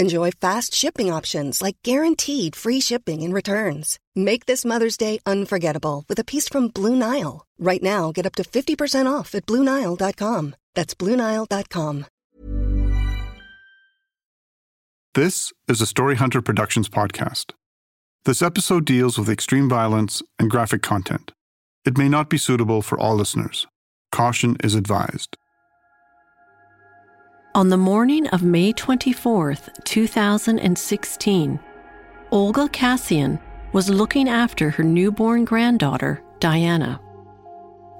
Enjoy fast shipping options like guaranteed free shipping and returns. Make this Mother's Day unforgettable with a piece from Blue Nile. Right now, get up to 50% off at BlueNile.com. That's BlueNile.com. This is a Story Hunter Productions podcast. This episode deals with extreme violence and graphic content. It may not be suitable for all listeners. Caution is advised. On the morning of May 24, 2016, Olga Kasian was looking after her newborn granddaughter, Diana.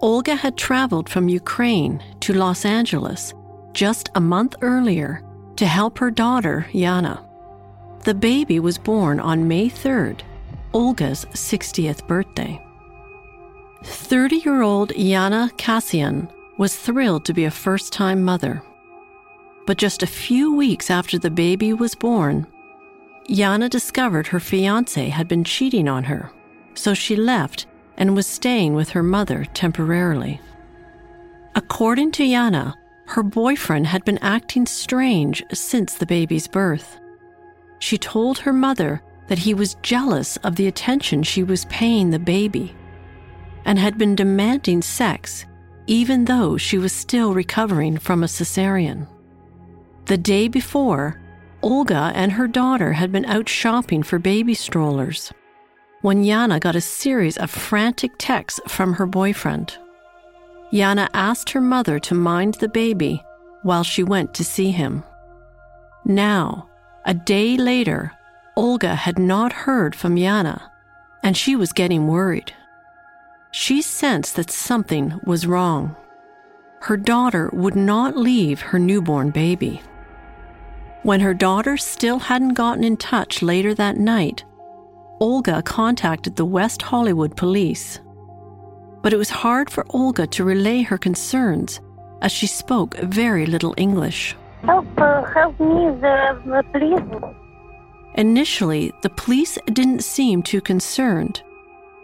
Olga had traveled from Ukraine to Los Angeles just a month earlier to help her daughter, Yana. The baby was born on May 3rd, Olga's 60th birthday. 30 year old Yana Kasian was thrilled to be a first time mother. But just a few weeks after the baby was born, Yana discovered her fiance had been cheating on her, so she left and was staying with her mother temporarily. According to Yana, her boyfriend had been acting strange since the baby's birth. She told her mother that he was jealous of the attention she was paying the baby and had been demanding sex even though she was still recovering from a cesarean. The day before, Olga and her daughter had been out shopping for baby strollers when Yana got a series of frantic texts from her boyfriend. Yana asked her mother to mind the baby while she went to see him. Now, a day later, Olga had not heard from Yana, and she was getting worried. She sensed that something was wrong. Her daughter would not leave her newborn baby. When her daughter still hadn't gotten in touch later that night, Olga contacted the West Hollywood police. But it was hard for Olga to relay her concerns as she spoke very little English. Help, uh, help me, the, the police. Initially, the police didn't seem too concerned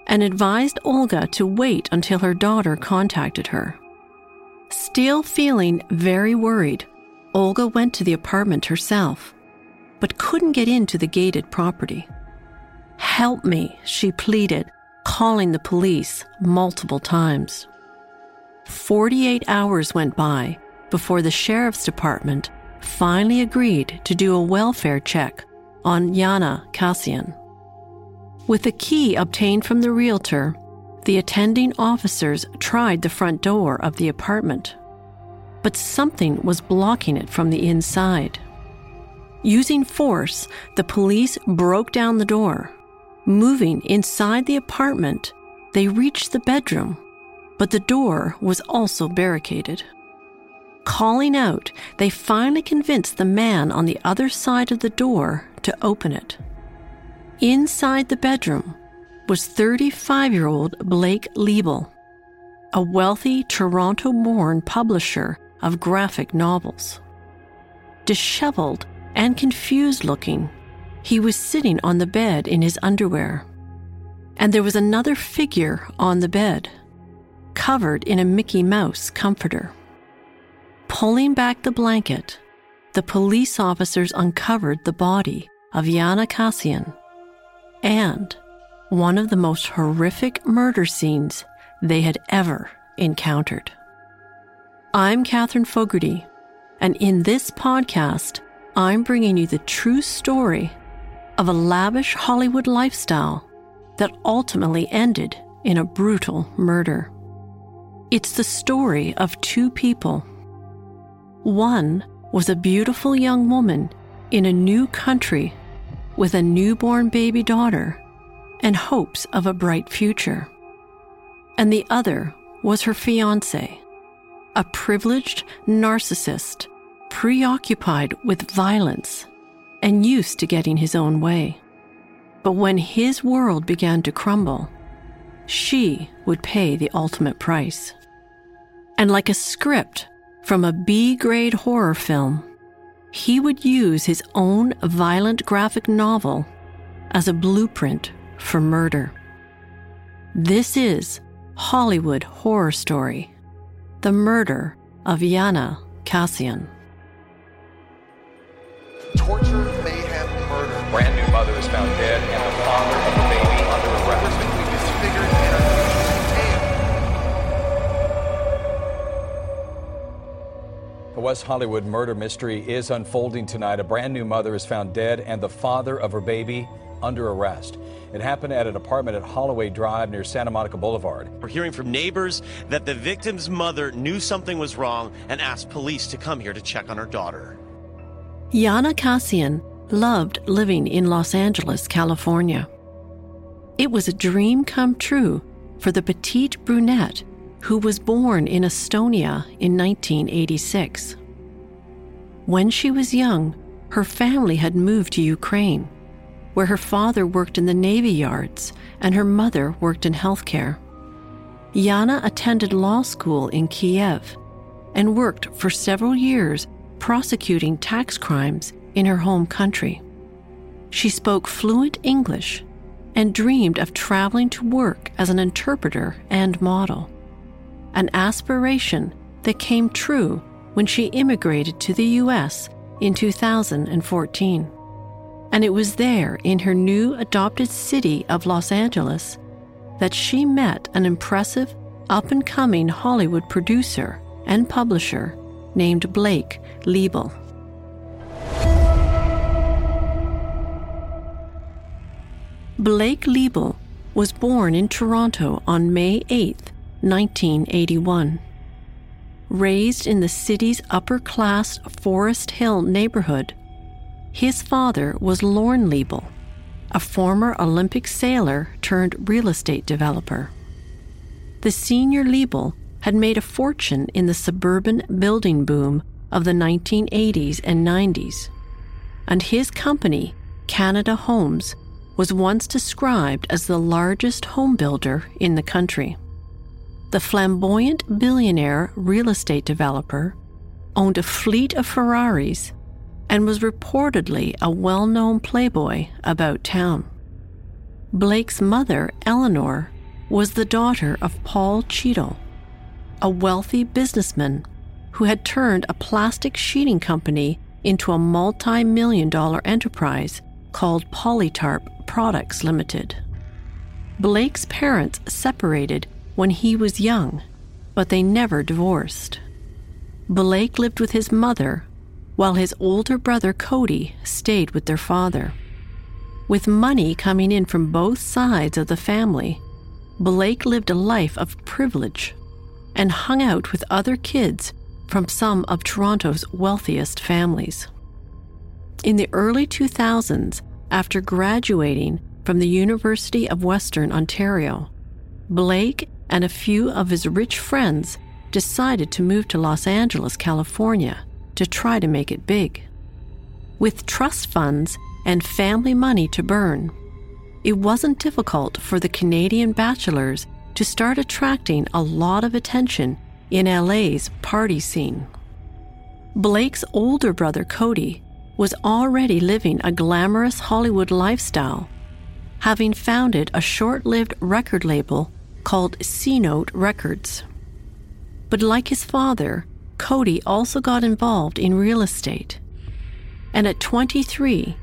and advised Olga to wait until her daughter contacted her. Still feeling very worried, Olga went to the apartment herself, but couldn't get into the gated property. Help me, she pleaded, calling the police multiple times. 48 hours went by before the sheriff's department finally agreed to do a welfare check on Yana Kasian. With a key obtained from the realtor, the attending officers tried the front door of the apartment but something was blocking it from the inside. Using force, the police broke down the door. Moving inside the apartment, they reached the bedroom, but the door was also barricaded. Calling out, they finally convinced the man on the other side of the door to open it. Inside the bedroom was 35 year old Blake Leibel, a wealthy Toronto born publisher of graphic novels. Disheveled and confused looking, he was sitting on the bed in his underwear. And there was another figure on the bed, covered in a Mickey Mouse comforter. Pulling back the blanket, the police officers uncovered the body of Yana Kasian and one of the most horrific murder scenes they had ever encountered. I'm Catherine Fogarty, and in this podcast, I'm bringing you the true story of a lavish Hollywood lifestyle that ultimately ended in a brutal murder. It's the story of two people. One was a beautiful young woman in a new country with a newborn baby daughter and hopes of a bright future. And the other was her fiance, a privileged narcissist preoccupied with violence and used to getting his own way. But when his world began to crumble, she would pay the ultimate price. And like a script from a B grade horror film, he would use his own violent graphic novel as a blueprint for murder. This is Hollywood Horror Story The Murder of Yana Kasian. Torture, mayhem, murder. Brand new mother is found dead, and the father of the baby under arrest. Physically disfigured and unusually The West Hollywood murder mystery is unfolding tonight. A brand new mother is found dead, and the father of her baby under arrest. It happened at an apartment at Holloway Drive near Santa Monica Boulevard. We're hearing from neighbors that the victim's mother knew something was wrong and asked police to come here to check on her daughter. Yana Kasian loved living in Los Angeles, California. It was a dream come true for the petite brunette who was born in Estonia in 1986. When she was young, her family had moved to Ukraine, where her father worked in the Navy Yards and her mother worked in healthcare. Yana attended law school in Kiev and worked for several years prosecuting tax crimes in her home country. She spoke fluent English and dreamed of traveling to work as an interpreter and model, an aspiration that came true when she immigrated to the U.S. in 2014. And it was there, in her new adopted city of Los Angeles, that she met an impressive, up and coming Hollywood producer and publisher named Blake Leibel. Blake Leibel was born in Toronto on May 8, 1981. Raised in the city's upper class Forest Hill neighborhood, his father was Lorne Leibel, a former Olympic sailor turned real estate developer. The senior Leibel had made a fortune in the suburban building boom of the 1980s and 90s, and his company, Canada Homes, was once described as the largest home builder in the country. The flamboyant billionaire real estate developer owned a fleet of Ferraris and was reportedly a well known playboy about town. Blake's mother, Eleanor, was the daughter of Paul Cheadle, a wealthy businessman who had turned a plastic sheeting company into a multi million dollar enterprise called Polytarp Products Limited. Blake's parents separated when he was young, but they never divorced. Blake lived with his mother while his older brother Cody stayed with their father. With money coming in from both sides of the family, Blake lived a life of privilege and hung out with other kids from some of Toronto's wealthiest families. In the early 2000s, after graduating from the University of Western Ontario, Blake and a few of his rich friends decided to move to Los Angeles, California to try to make it big. With trust funds and family money to burn, it wasn't difficult for the Canadian bachelors to start attracting a lot of attention in LA's party scene. Blake's older brother, Cody, was already living a glamorous Hollywood lifestyle, having founded a short lived record label called C Note Records. But like his father, Cody also got involved in real estate. And at 23,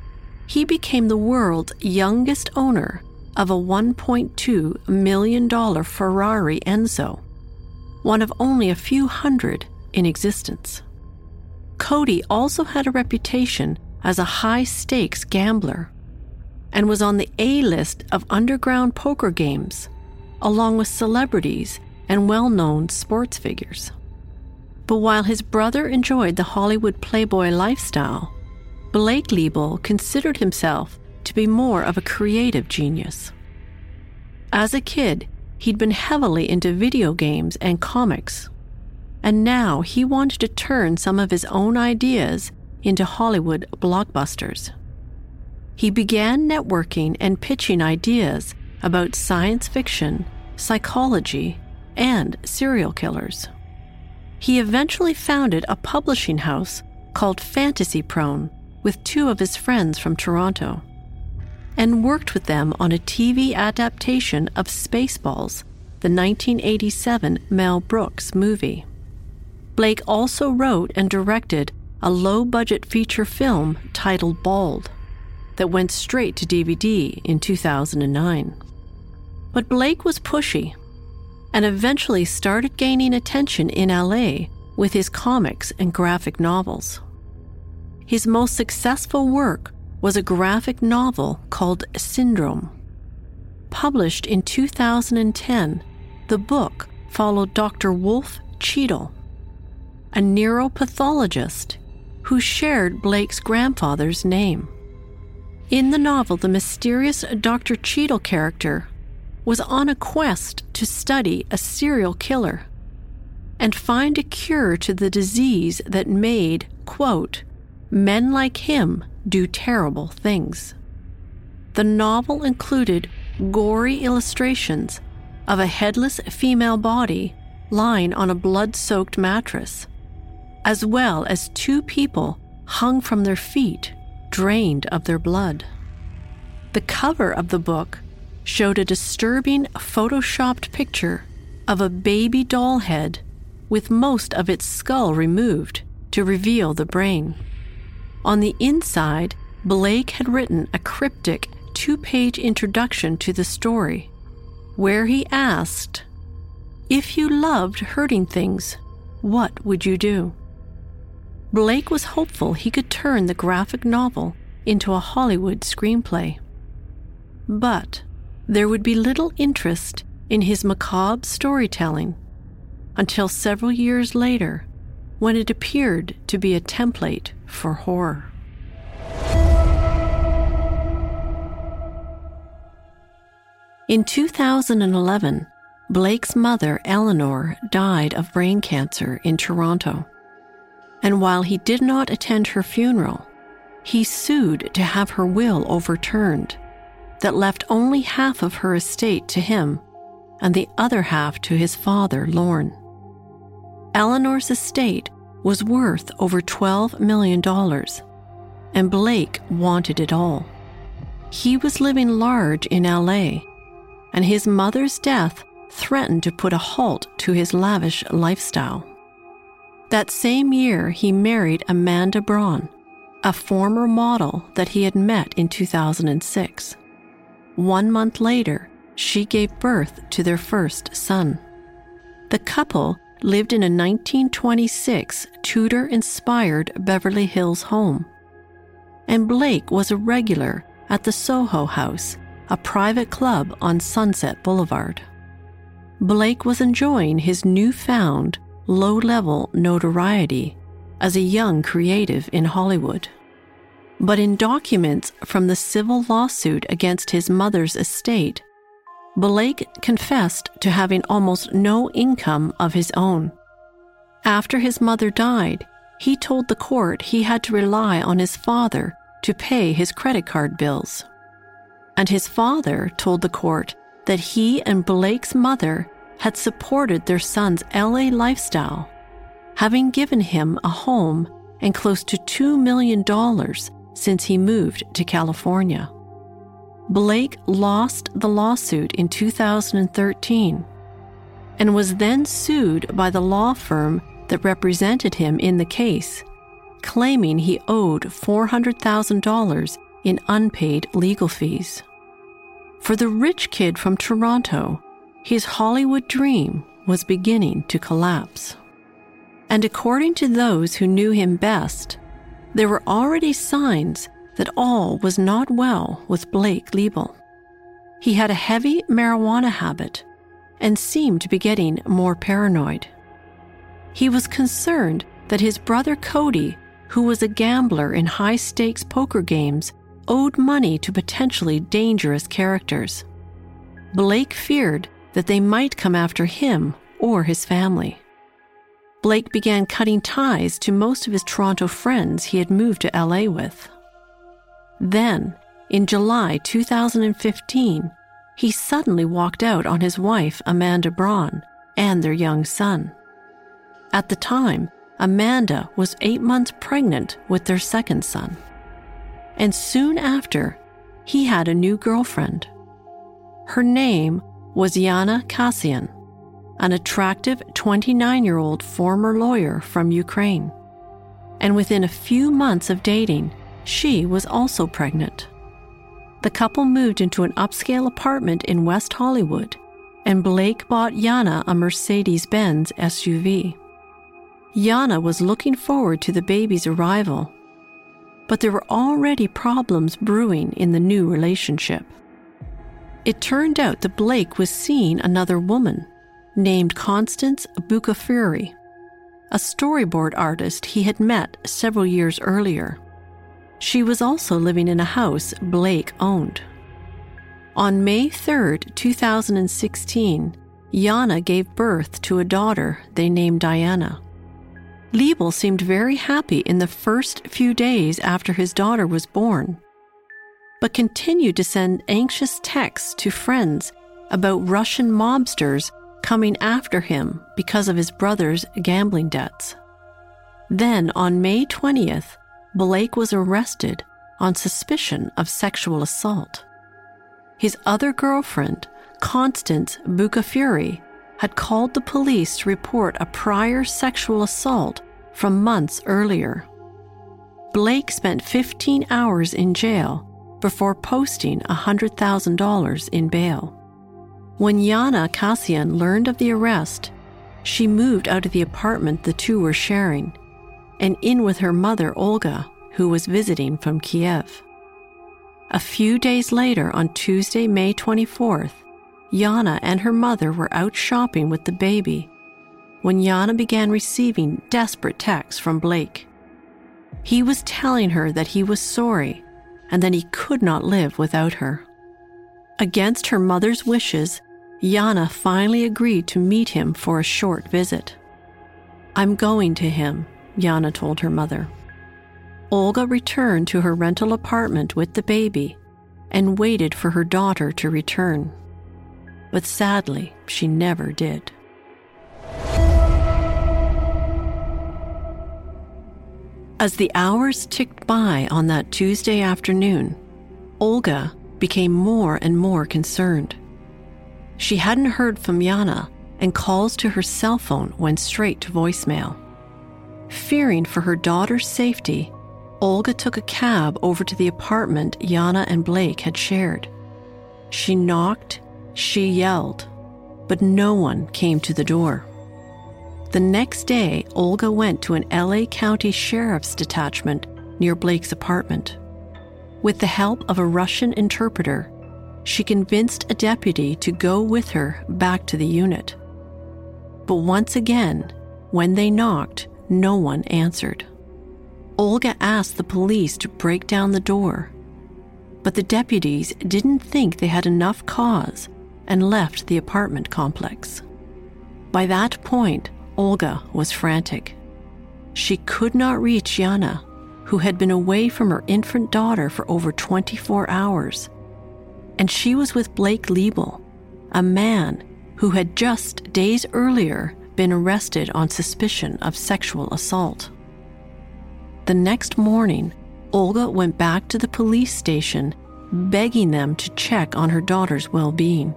he became the world's youngest owner of a $1.2 million Ferrari Enzo, one of only a few hundred in existence. Cody also had a reputation as a high stakes gambler, and was on the A list of underground poker games, along with celebrities and well known sports figures. But while his brother enjoyed the Hollywood playboy lifestyle, Blake Leibel considered himself to be more of a creative genius. As a kid, he'd been heavily into video games and comics, and now he wanted to turn some of his own ideas into Hollywood blockbusters. He began networking and pitching ideas about science fiction, psychology, and serial killers. He eventually founded a publishing house called Fantasy Prone with two of his friends from Toronto and worked with them on a TV adaptation of Spaceballs, the 1987 Mel Brooks movie. Blake also wrote and directed a low budget feature film titled Bald that went straight to DVD in 2009. But Blake was pushy and eventually started gaining attention in LA with his comics and graphic novels. His most successful work was a graphic novel called Syndrome. Published in 2010, the book followed Dr. Wolf Cheadle, a neuropathologist who shared Blake's grandfather's name. In the novel, the mysterious Dr. Cheadle character was on a quest to study a serial killer and find a cure to the disease that made, quote, men like him do terrible things. The novel included gory illustrations of a headless female body lying on a blood soaked mattress, as well as two people hung from their feet, drained of their blood. The cover of the book showed a disturbing photoshopped picture of a baby doll head with most of its skull removed to reveal the brain. On the inside, Blake had written a cryptic two page introduction to the story, where he asked, If you loved hurting things, what would you do? Blake was hopeful he could turn the graphic novel into a Hollywood screenplay. But there would be little interest in his macabre storytelling until several years later when it appeared to be a template for horror. In 2011, Blake's mother, Eleanor, died of brain cancer in Toronto. And while he did not attend her funeral, he sued to have her will overturned that left only half of her estate to him and the other half to his father, Lorne. Eleanor's estate was worth over $12 million, and Blake wanted it all. He was living large in LA, and his mother's death threatened to put a halt to his lavish lifestyle. That same year, he married Amanda Braun, a former model that he had met in 2006. One month later, she gave birth to their first son. The couple lived in a 1926 Tudor inspired Beverly Hills home. And Blake was a regular at the Soho House, a private club on Sunset Boulevard. Blake was enjoying his newfound low level notoriety as a young creative in Hollywood. But in documents from the civil lawsuit against his mother's estate, Blake confessed to having almost no income of his own. After his mother died, he told the court he had to rely on his father to pay his credit card bills. And his father told the court that he and Blake's mother had supported their son's LA lifestyle, having given him a home and close to $2 million since he moved to California. Blake lost the lawsuit in 2013 and was then sued by the law firm that represented him in the case, claiming he owed $400,000 in unpaid legal fees. For the rich kid from Toronto, his Hollywood dream was beginning to collapse. And according to those who knew him best, there were already signs that all was not well with Blake Leibel. He had a heavy marijuana habit and seemed to be getting more paranoid. He was concerned that his brother Cody, who was a gambler in high stakes poker games, owed money to potentially dangerous characters. Blake feared that they might come after him or his family. Blake began cutting ties to most of his Toronto friends he had moved to LA with. Then, in July 2015, he suddenly walked out on his wife, Amanda Braun, and their young son. At the time, Amanda was eight months pregnant with their second son. And soon after, he had a new girlfriend. Her name was Yana Kasian, an attractive 29 year old former lawyer from Ukraine. And within a few months of dating, she was also pregnant. The couple moved into an upscale apartment in West Hollywood, and Blake bought Yana a Mercedes Benz SUV. Yana was looking forward to the baby's arrival, but there were already problems brewing in the new relationship. It turned out that Blake was seeing another woman named Constance Bucafuri, a storyboard artist he had met several years earlier. She was also living in a house Blake owned. On May 3, 2016, Yana gave birth to a daughter they named Diana. Leibel seemed very happy in the first few days after his daughter was born, but continued to send anxious texts to friends about Russian mobsters coming after him because of his brother's gambling debts. Then, on May 20th, Blake was arrested on suspicion of sexual assault. His other girlfriend, Constance Bucafuri, had called the police to report a prior sexual assault from months earlier. Blake spent 15 hours in jail before posting $100,000 in bail. When Yana Kasian learned of the arrest, she moved out of the apartment the two were sharing and in with her mother, Olga, who was visiting from Kiev. A few days later, on Tuesday, May 24th, Yana and her mother were out shopping with the baby when Yana began receiving desperate texts from Blake. He was telling her that he was sorry and that he could not live without her. Against her mother's wishes, Yana finally agreed to meet him for a short visit. I'm going to him, Yana told her mother. Olga returned to her rental apartment with the baby and waited for her daughter to return. But sadly, she never did. As the hours ticked by on that Tuesday afternoon, Olga became more and more concerned. She hadn't heard from Yana, and calls to her cell phone went straight to voicemail. Fearing for her daughter's safety, Olga took a cab over to the apartment Yana and Blake had shared. She knocked, she yelled, but no one came to the door. The next day, Olga went to an LA County Sheriff's detachment near Blake's apartment. With the help of a Russian interpreter, she convinced a deputy to go with her back to the unit. But once again, when they knocked, no one answered. Olga asked the police to break down the door, but the deputies didn't think they had enough cause and left the apartment complex. By that point, Olga was frantic. She could not reach Yana, who had been away from her infant daughter for over 24 hours. And she was with Blake Leibel, a man who had just days earlier been arrested on suspicion of sexual assault. The next morning, Olga went back to the police station, begging them to check on her daughter's well being.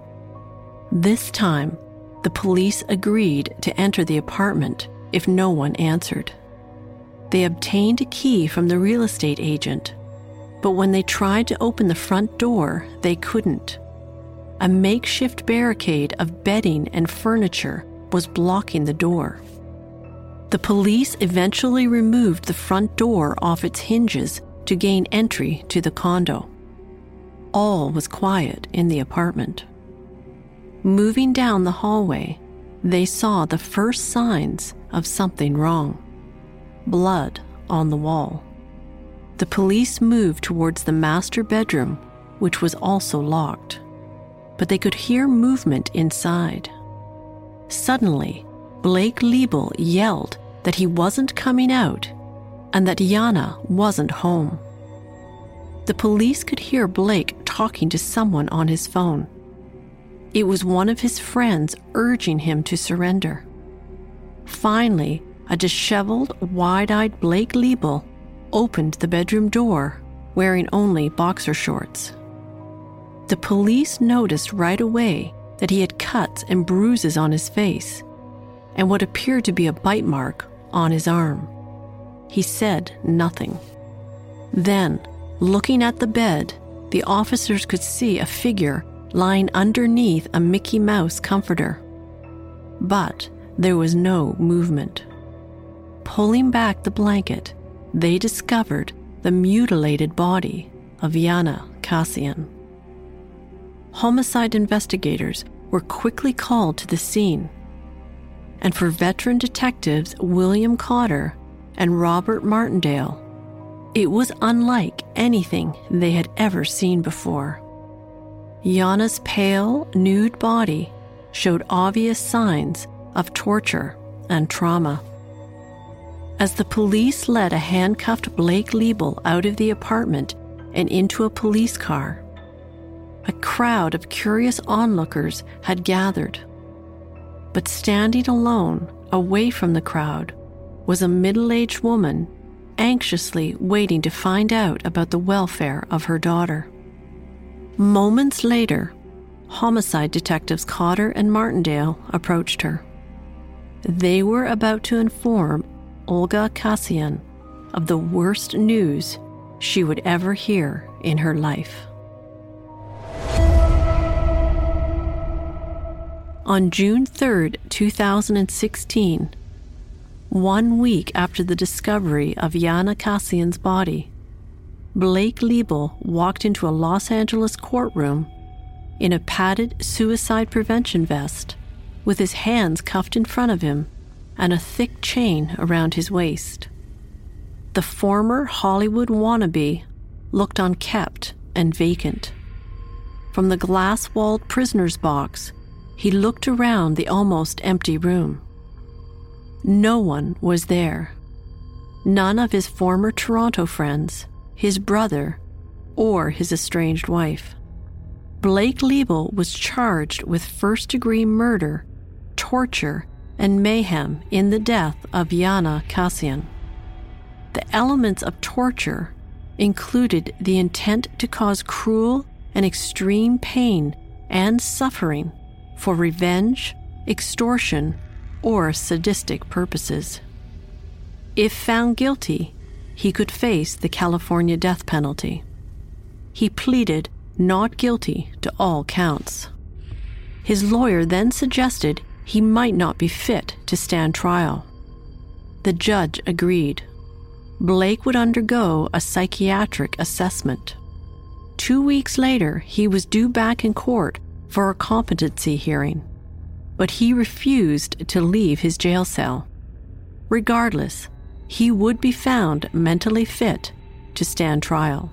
This time, the police agreed to enter the apartment if no one answered. They obtained a key from the real estate agent, but when they tried to open the front door, they couldn't. A makeshift barricade of bedding and furniture was blocking the door. The police eventually removed the front door off its hinges to gain entry to the condo. All was quiet in the apartment. Moving down the hallway, they saw the first signs of something wrong blood on the wall. The police moved towards the master bedroom, which was also locked, but they could hear movement inside. Suddenly, Blake Leibel yelled that he wasn't coming out and that Yana wasn't home. The police could hear Blake talking to someone on his phone. It was one of his friends urging him to surrender. Finally, a disheveled, wide eyed Blake Leibel opened the bedroom door, wearing only boxer shorts. The police noticed right away that he had cuts and bruises on his face and what appeared to be a bite mark on his arm. He said nothing. Then, looking at the bed, the officers could see a figure lying underneath a Mickey Mouse comforter. But there was no movement. Pulling back the blanket, they discovered the mutilated body of Yana Kasian. Homicide investigators were quickly called to the scene, and for veteran detectives William Cotter and Robert Martindale, it was unlike anything they had ever seen before. Yana's pale, nude body showed obvious signs of torture and trauma. As the police led a handcuffed Blake Leibel out of the apartment and into a police car, a crowd of curious onlookers had gathered. But standing alone, away from the crowd, was a middle aged woman anxiously waiting to find out about the welfare of her daughter. Moments later, homicide detectives Cotter and Martindale approached her. They were about to inform Olga Kasian of the worst news she would ever hear in her life. On June 3, 2016, one week after the discovery of Yana Kasian's body, Blake Leibel walked into a Los Angeles courtroom in a padded suicide prevention vest with his hands cuffed in front of him and a thick chain around his waist. The former Hollywood wannabe looked unkept and vacant. From the glass walled prisoner's box, he looked around the almost empty room. No one was there. None of his former Toronto friends, his brother, or his estranged wife. Blake Leibel was charged with first degree murder, torture, and mayhem in the death of Yana Kasian. The elements of torture included the intent to cause cruel and extreme pain and suffering for revenge, extortion, or sadistic purposes. If found guilty, he could face the California death penalty. He pleaded not guilty to all counts. His lawyer then suggested he might not be fit to stand trial. The judge agreed. Blake would undergo a psychiatric assessment. Two weeks later, he was due back in court for a competency hearing, but he refused to leave his jail cell. Regardless, he would be found mentally fit to stand trial.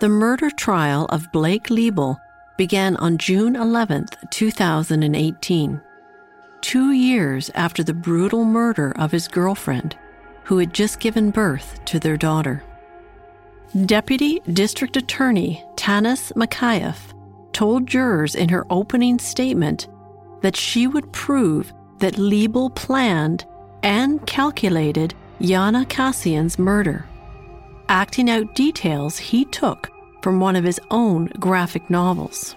The murder trial of Blake Leibel began on June 11, 2018, two years after the brutal murder of his girlfriend, who had just given birth to their daughter. Deputy District Attorney Tannaz Mokayef told jurors in her opening statement that she would prove that Leibel planned and calculated Yana Kasian's murder, acting out details he took from one of his own graphic novels.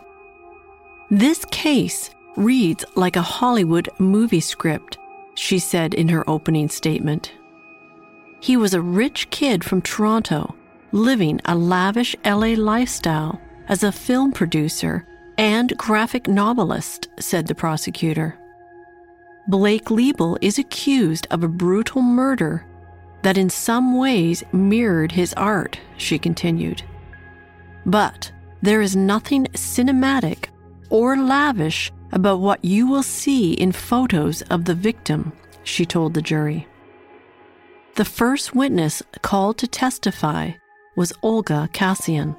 This case reads like a Hollywood movie script, she said in her opening statement. He was a rich kid from Toronto living a lavish LA lifestyle as a film producer and graphic novelist, said the prosecutor. Blake Leibel is accused of a brutal murder that in some ways mirrored his art, she continued. But there is nothing cinematic or lavish about what you will see in photos of the victim, she told the jury. The first witness called to testify was Olga Kasian,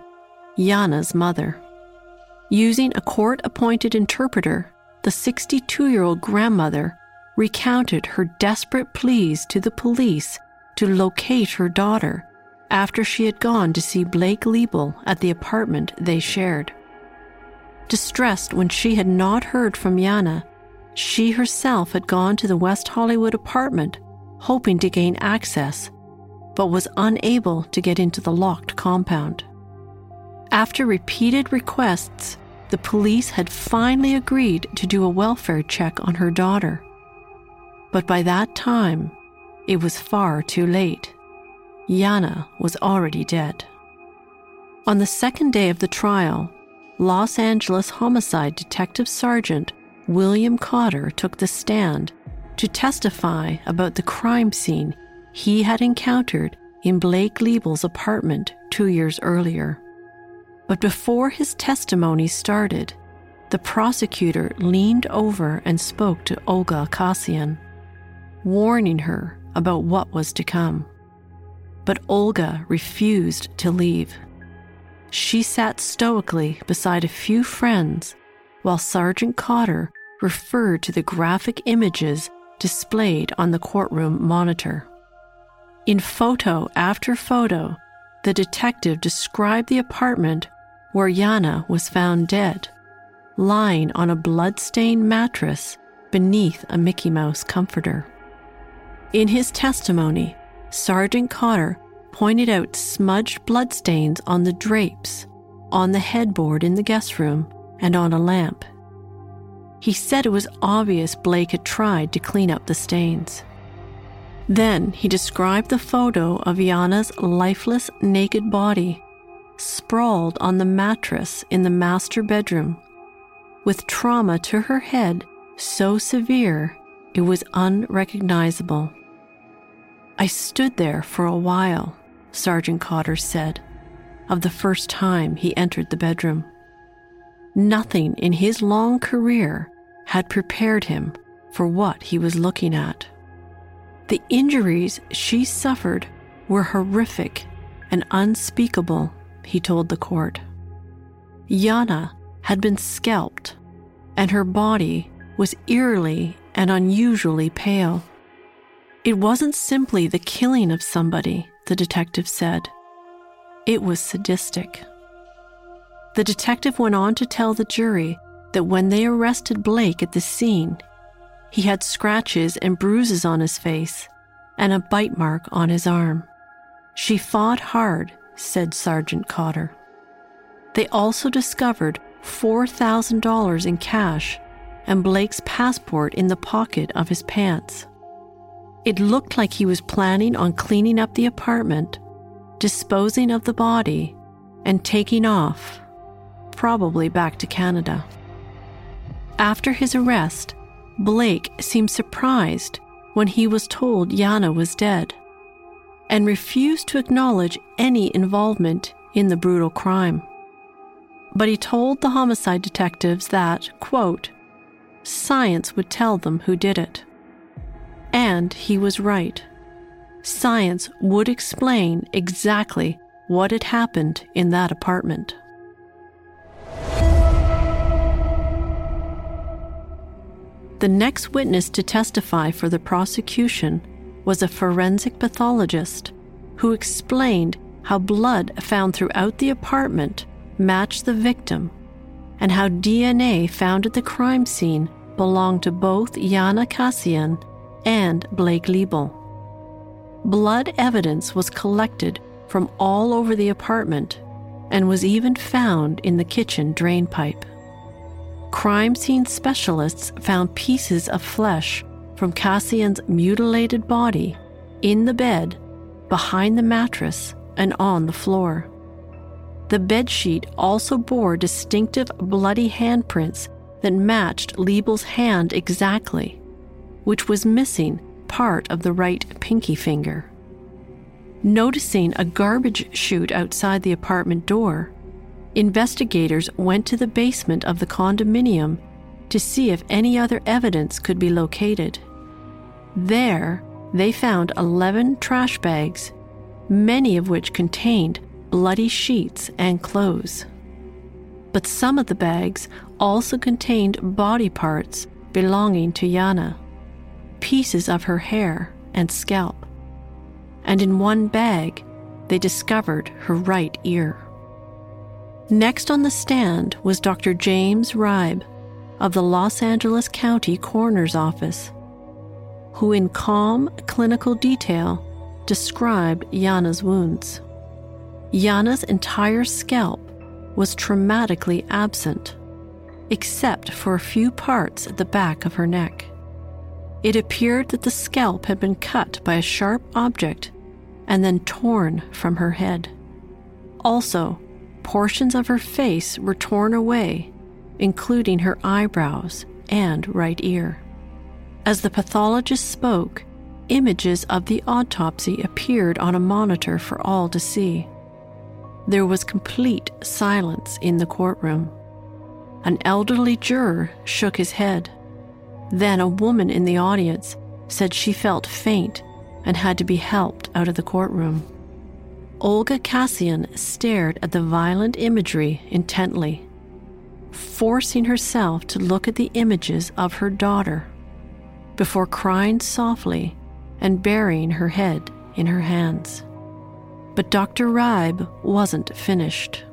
Yana's mother. Using a court appointed interpreter, the 62 year old grandmother recounted her desperate pleas to the police to locate her daughter after she had gone to see Blake Leibel at the apartment they shared. Distressed when she had not heard from Yana, she herself had gone to the West Hollywood apartment hoping to gain access but was unable to get into the locked compound. After repeated requests, the police had finally agreed to do a welfare check on her daughter. But by that time, it was far too late. Yana was already dead. On the second day of the trial, Los Angeles Homicide Detective Sergeant William Cotter took the stand to testify about the crime scene he had encountered in Blake Leibel's apartment two years earlier. But before his testimony started, the prosecutor leaned over and spoke to Olga Kasian, warning her about what was to come. But Olga refused to leave. She sat stoically beside a few friends while Sergeant Cotter referred to the graphic images displayed on the courtroom monitor. In photo after photo, the detective described the apartment where Yana was found dead, lying on a blood-stained mattress beneath a Mickey Mouse comforter. In his testimony, Sergeant Cotter pointed out smudged bloodstains on the drapes, on the headboard in the guest room, and on a lamp. He said it was obvious Blake had tried to clean up the stains. Then he described the photo of Yana's lifeless, naked body sprawled on the mattress in the master bedroom, with trauma to her head so severe it was unrecognizable. I stood there for a while, Sergeant Cotter said, of the first time he entered the bedroom. Nothing in his long career had prepared him for what he was looking at. The injuries she suffered were horrific and unspeakable, he told the court. Yana had been scalped, and her body was eerily and unusually pale. It wasn't simply the killing of somebody, the detective said. It was sadistic. The detective went on to tell the jury that when they arrested Blake at the scene, he had scratches and bruises on his face and a bite mark on his arm. She fought hard, said Sergeant Cotter. They also discovered $4,000 in cash and Blake's passport in the pocket of his pants. It looked like he was planning on cleaning up the apartment, disposing of the body, and taking off, probably back to Canada. After his arrest, Blake seemed surprised when he was told Yana was dead and refused to acknowledge any involvement in the brutal crime. But he told the homicide detectives that, quote, science would tell them who did it. And he was right. Science would explain exactly what had happened in that apartment. The next witness to testify for the prosecution was a forensic pathologist who explained how blood found throughout the apartment matched the victim and how DNA found at the crime scene belonged to both Yana Kasian and Blake Leibel. Blood evidence was collected from all over the apartment and was even found in the kitchen drain pipe. Crime scene specialists found pieces of flesh from Kasian's mutilated body in the bed, behind the mattress, and on the floor. The bedsheet also bore distinctive bloody handprints that matched Leibel's hand exactly, which was missing part of the right pinky finger. Noticing a garbage chute outside the apartment door, investigators went to the basement of the condominium to see if any other evidence could be located. There, they found 11 trash bags, many of which contained bloody sheets and clothes. But some of the bags also contained body parts belonging to Yana, pieces of her hair and scalp. And in one bag, they discovered her right ear. Next on the stand was Dr. James Ribe of the Los Angeles County Coroner's Office, who, in calm clinical detail, described Yana's wounds. Yana's entire scalp was traumatically absent, except for a few parts at the back of her neck. It appeared that the scalp had been cut by a sharp object and then torn from her head. Also, portions of her face were torn away, including her eyebrows and right ear. As the pathologist spoke, images of the autopsy appeared on a monitor for all to see. There was complete silence in the courtroom. An elderly juror shook his head. Then a woman in the audience said she felt faint and had to be helped out of the courtroom. Olga Kasian stared at the violent imagery intently, forcing herself to look at the images of her daughter before crying softly and burying her head in her hands. But Dr. Ribe wasn't finished.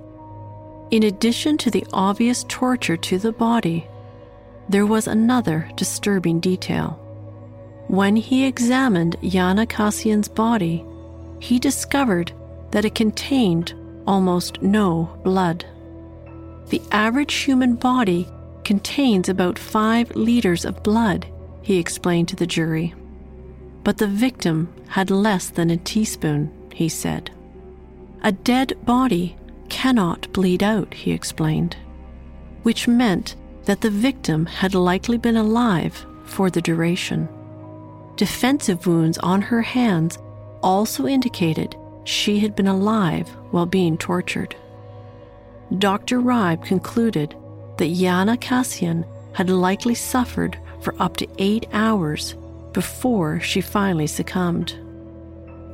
In addition to the obvious torture to the body, there was another disturbing detail. When he examined Yana Kasian's body, he discovered that it contained almost no blood. The average human body contains about five liters of blood, he explained to the jury. But the victim had less than a teaspoon, he said. A dead body cannot bleed out, he explained, which meant that the victim had likely been alive for the duration. Defensive wounds on her hands also indicated she had been alive while being tortured. Dr. Ribe concluded that Yana Kasian had likely suffered for up to eight hours before she finally succumbed.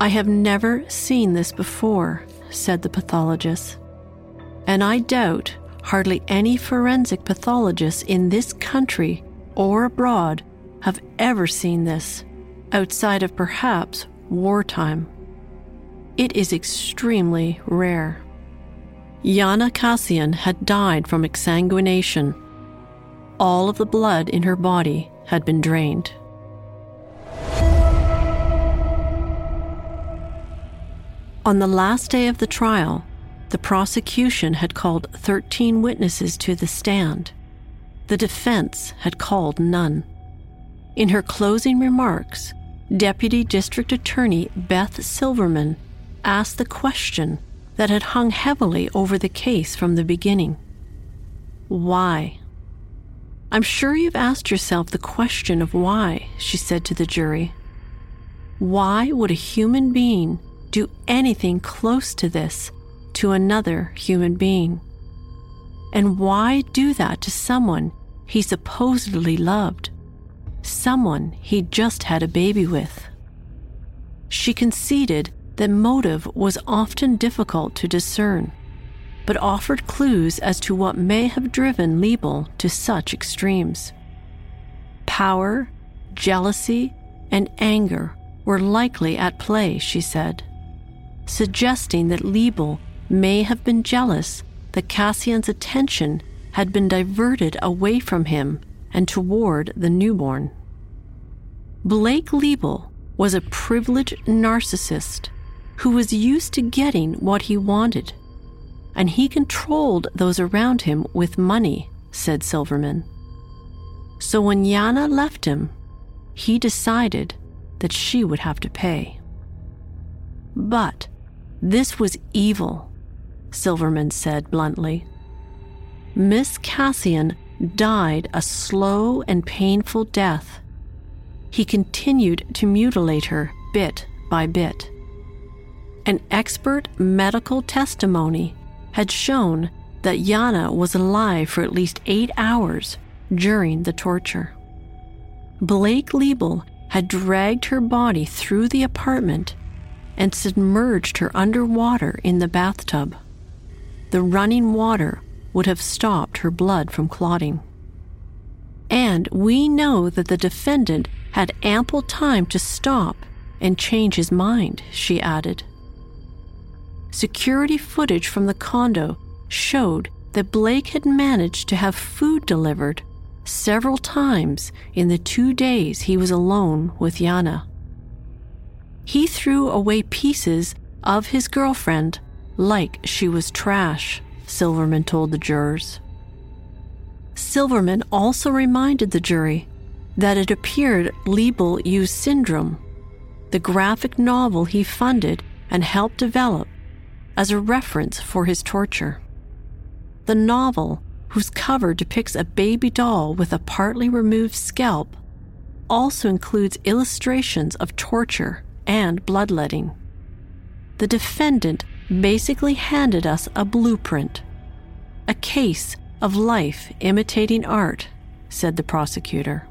I have never seen this before, said the pathologist, and I doubt hardly any forensic pathologists in this country or abroad have ever seen this, outside of perhaps wartime. It is extremely rare. Yana Kasian had died from exsanguination. All of the blood in her body had been drained. On the last day of the trial, the prosecution had called 13 witnesses to the stand. The defense had called none. In her closing remarks, Deputy District Attorney Beth Silverman asked the question that had hung heavily over the case from the beginning Why? I'm sure you've asked yourself the question of why, she said to the jury. Why would a human being do anything close to this to another human being? And why do that to someone he supposedly loved? Someone he just had a baby with? She conceded that motive was often difficult to discern, but offered clues as to what may have driven Leibel to such extremes. Power, jealousy, and anger were likely at play, she said, suggesting that Leibel may have been jealous that Kasian's attention had been diverted away from him and toward the newborn. Blake Leibel was a privileged narcissist who was used to getting what he wanted, and he controlled those around him with money, said Silverman. So when Yana left him, he decided that she would have to pay. But this was evil, Silverman said bluntly. Miss Kasian died a slow and painful death. He continued to mutilate her bit by bit. An expert medical testimony had shown that Yana was alive for at least eight hours during the torture. Blake Leibel had dragged her body through the apartment and submerged her underwater in the bathtub. The running water would have stopped her blood from clotting. And we know that the defendant had ample time to stop and change his mind, she added security footage from the condo showed that Blake had managed to have food delivered several times in the two days he was alone with Yana. He threw away pieces of his girlfriend like she was trash, Silverman told the jurors. Silverman also reminded the jury that it appeared Leibel used Syndrome, the graphic novel he funded and helped develop, as a reference for his torture. The novel, whose cover depicts a baby doll with a partly removed scalp, also includes illustrations of torture and bloodletting. The defendant basically handed us a blueprint, a case of life imitating art, said the prosecutor.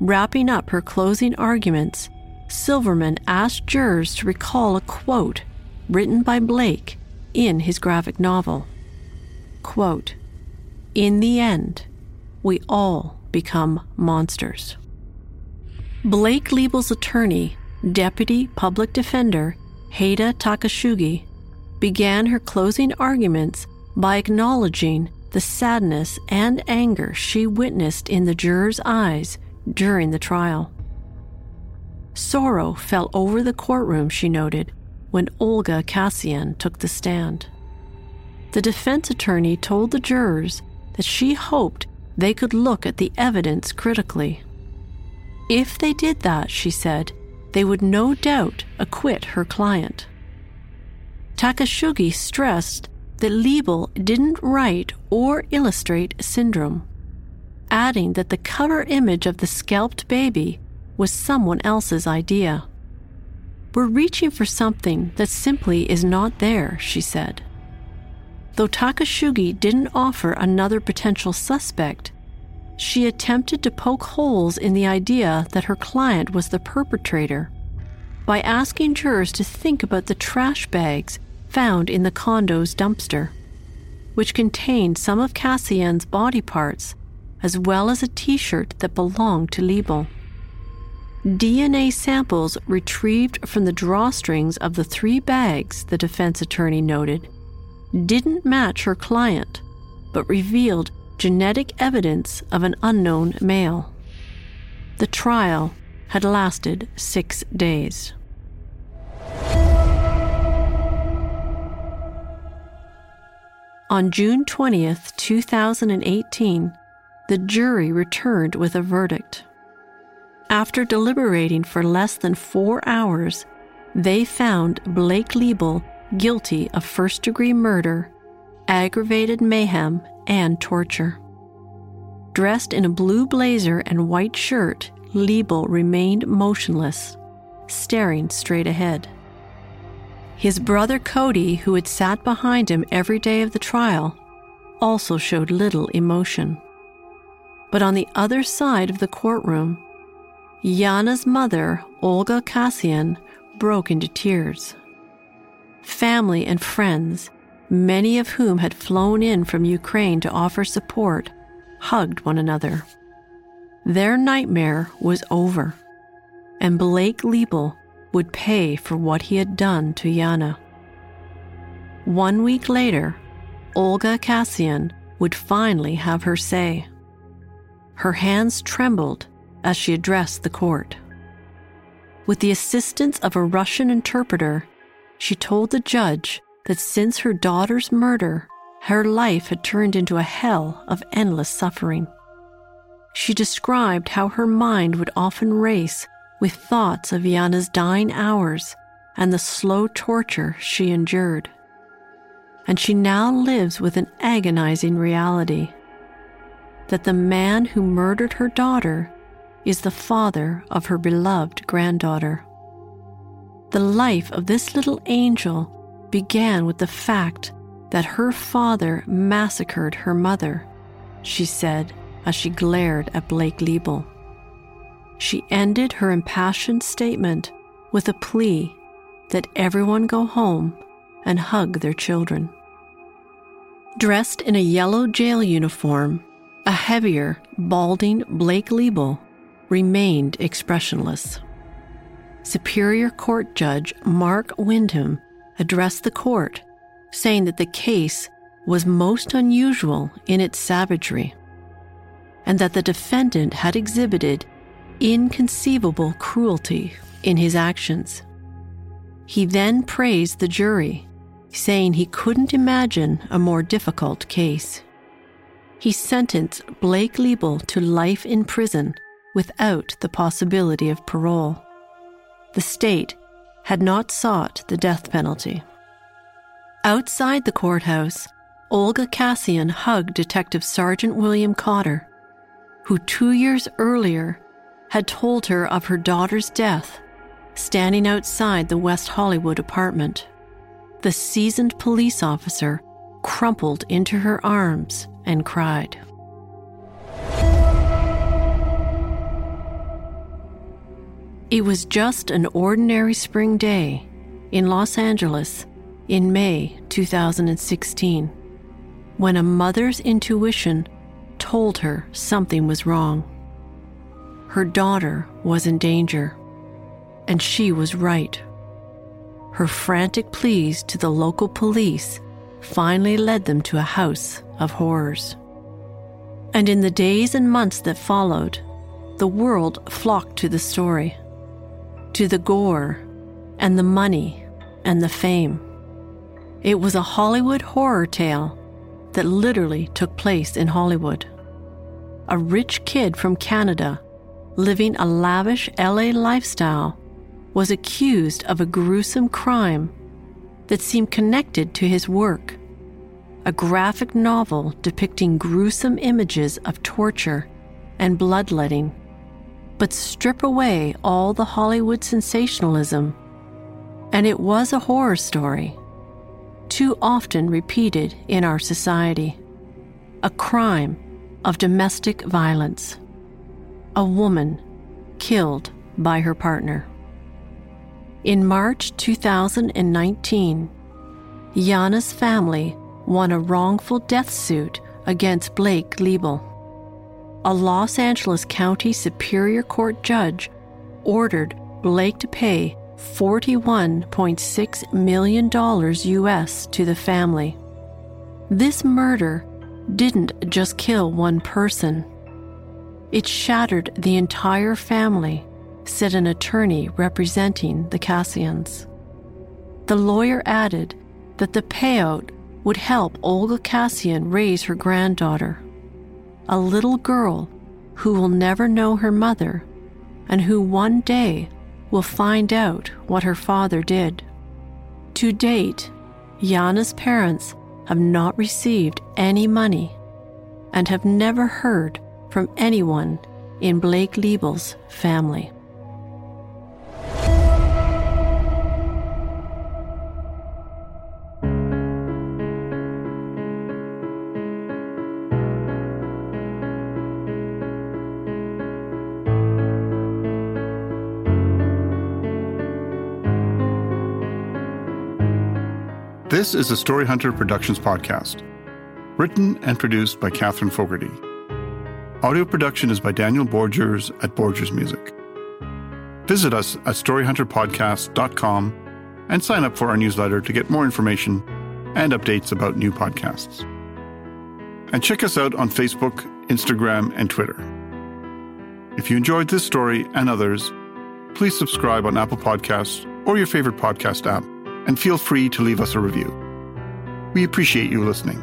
Wrapping up her closing arguments, Silverman asked jurors to recall a quote written by Blake in his graphic novel. Quote, In the end, we all become monsters. Blake Leibel's attorney, Deputy Public Defender Haida Takasugi, began her closing arguments by acknowledging the sadness and anger she witnessed in the jurors' eyes during the trial. Sorrow fell over the courtroom, she noted, when Olga Kasian took the stand. The defense attorney told the jurors that she hoped they could look at the evidence critically. If they did that, she said, they would no doubt acquit her client. Takasugi stressed that Leibel didn't write or illustrate syndrome, adding that the cover image of the scalped baby was someone else's idea. We're reaching for something that simply is not there, she said. Though Takasugi didn't offer another potential suspect, she attempted to poke holes in the idea that her client was the perpetrator by asking jurors to think about the trash bags found in the condo's dumpster, which contained some of Kasian's body parts as well as a t shirt that belonged to Leibel. DNA samples retrieved from the drawstrings of the three bags, the defense attorney noted, didn't match her client, but revealed genetic evidence of an unknown male. The trial had lasted six days. On June 20th, 2018, the jury returned with a verdict. After deliberating for less than four hours, they found Blake Leibel guilty of first degree murder, aggravated mayhem, and torture. Dressed in a blue blazer and white shirt, Leibel remained motionless, staring straight ahead. His brother Cody, who had sat behind him every day of the trial, also showed little emotion. But on the other side of the courtroom, Yana's mother, Olga Kasian, broke into tears. Family and friends, many of whom had flown in from Ukraine to offer support, hugged one another. Their nightmare was over, and Blake Leibel would pay for what he had done to Yana. One week later, Olga Kasian would finally have her say. Her hands trembled as she addressed the court. With the assistance of a Russian interpreter, she told the judge that since her daughter's murder, her life had turned into a hell of endless suffering. She described how her mind would often race with thoughts of Yana's dying hours and the slow torture she endured. And she now lives with an agonizing reality that the man who murdered her daughter is the father of her beloved granddaughter. The life of this little angel began with the fact that her father massacred her mother, she said as she glared at Blake Leibel. She ended her impassioned statement with a plea that everyone go home and hug their children. Dressed in a yellow jail uniform, a heavier, balding Blake Leibel remained expressionless. Superior Court Judge Mark Windham addressed the court, saying that the case was most unusual in its savagery, and that the defendant had exhibited inconceivable cruelty in his actions. He then praised the jury, saying he couldn't imagine a more difficult case. He sentenced Blake Leibel to life in prison without the possibility of parole. The state had not sought the death penalty. Outside the courthouse, Olga Kasian hugged Detective Sergeant William Cotter, who two years earlier had told her of her daughter's death standing outside the West Hollywood apartment. The seasoned police officer crumpled into her arms and cried. It was just an ordinary spring day in Los Angeles in May 2016 when a mother's intuition told her something was wrong. Her daughter was in danger, and she was right. Her frantic pleas to the local police finally led them to a house of horrors. And in the days and months that followed, the world flocked to the story to the gore and the money and the fame. It was a Hollywood horror tale that literally took place in Hollywood. a rich kid from Canada living a lavish LA lifestyle, was accused of a gruesome crime that seemed connected to his work. A graphic novel depicting gruesome images of torture and bloodletting, but strip away all the Hollywood sensationalism. And it was a horror story, too often repeated in our society. A crime of domestic violence. A woman killed by her partner. In March 2019, Yana's family won a wrongful death suit against Blake Leibel. A Los Angeles County Superior Court judge ordered Blake to pay $41.6 million US to the family. This murder didn't just kill one person, it shattered the entire family, said an attorney representing the Kasians. The lawyer added that the payout would help Olga Kasian raise her granddaughter, a little girl who will never know her mother and who one day will find out what her father did. To date, Yana's parents have not received any money and have never heard from anyone in Blake Leibel's family. This is a Story Hunter Productions podcast, written and produced by Catherine Fogarty. Audio production is by Daniel Borgers at Borgers Music. Visit us at storyhunterpodcast.com and sign up for our newsletter to get more information and updates about new podcasts. And check us out on Facebook, Instagram, and Twitter. If you enjoyed this story and others, please subscribe on Apple Podcasts or your favorite podcast app, and feel free to leave us a review. We appreciate you listening.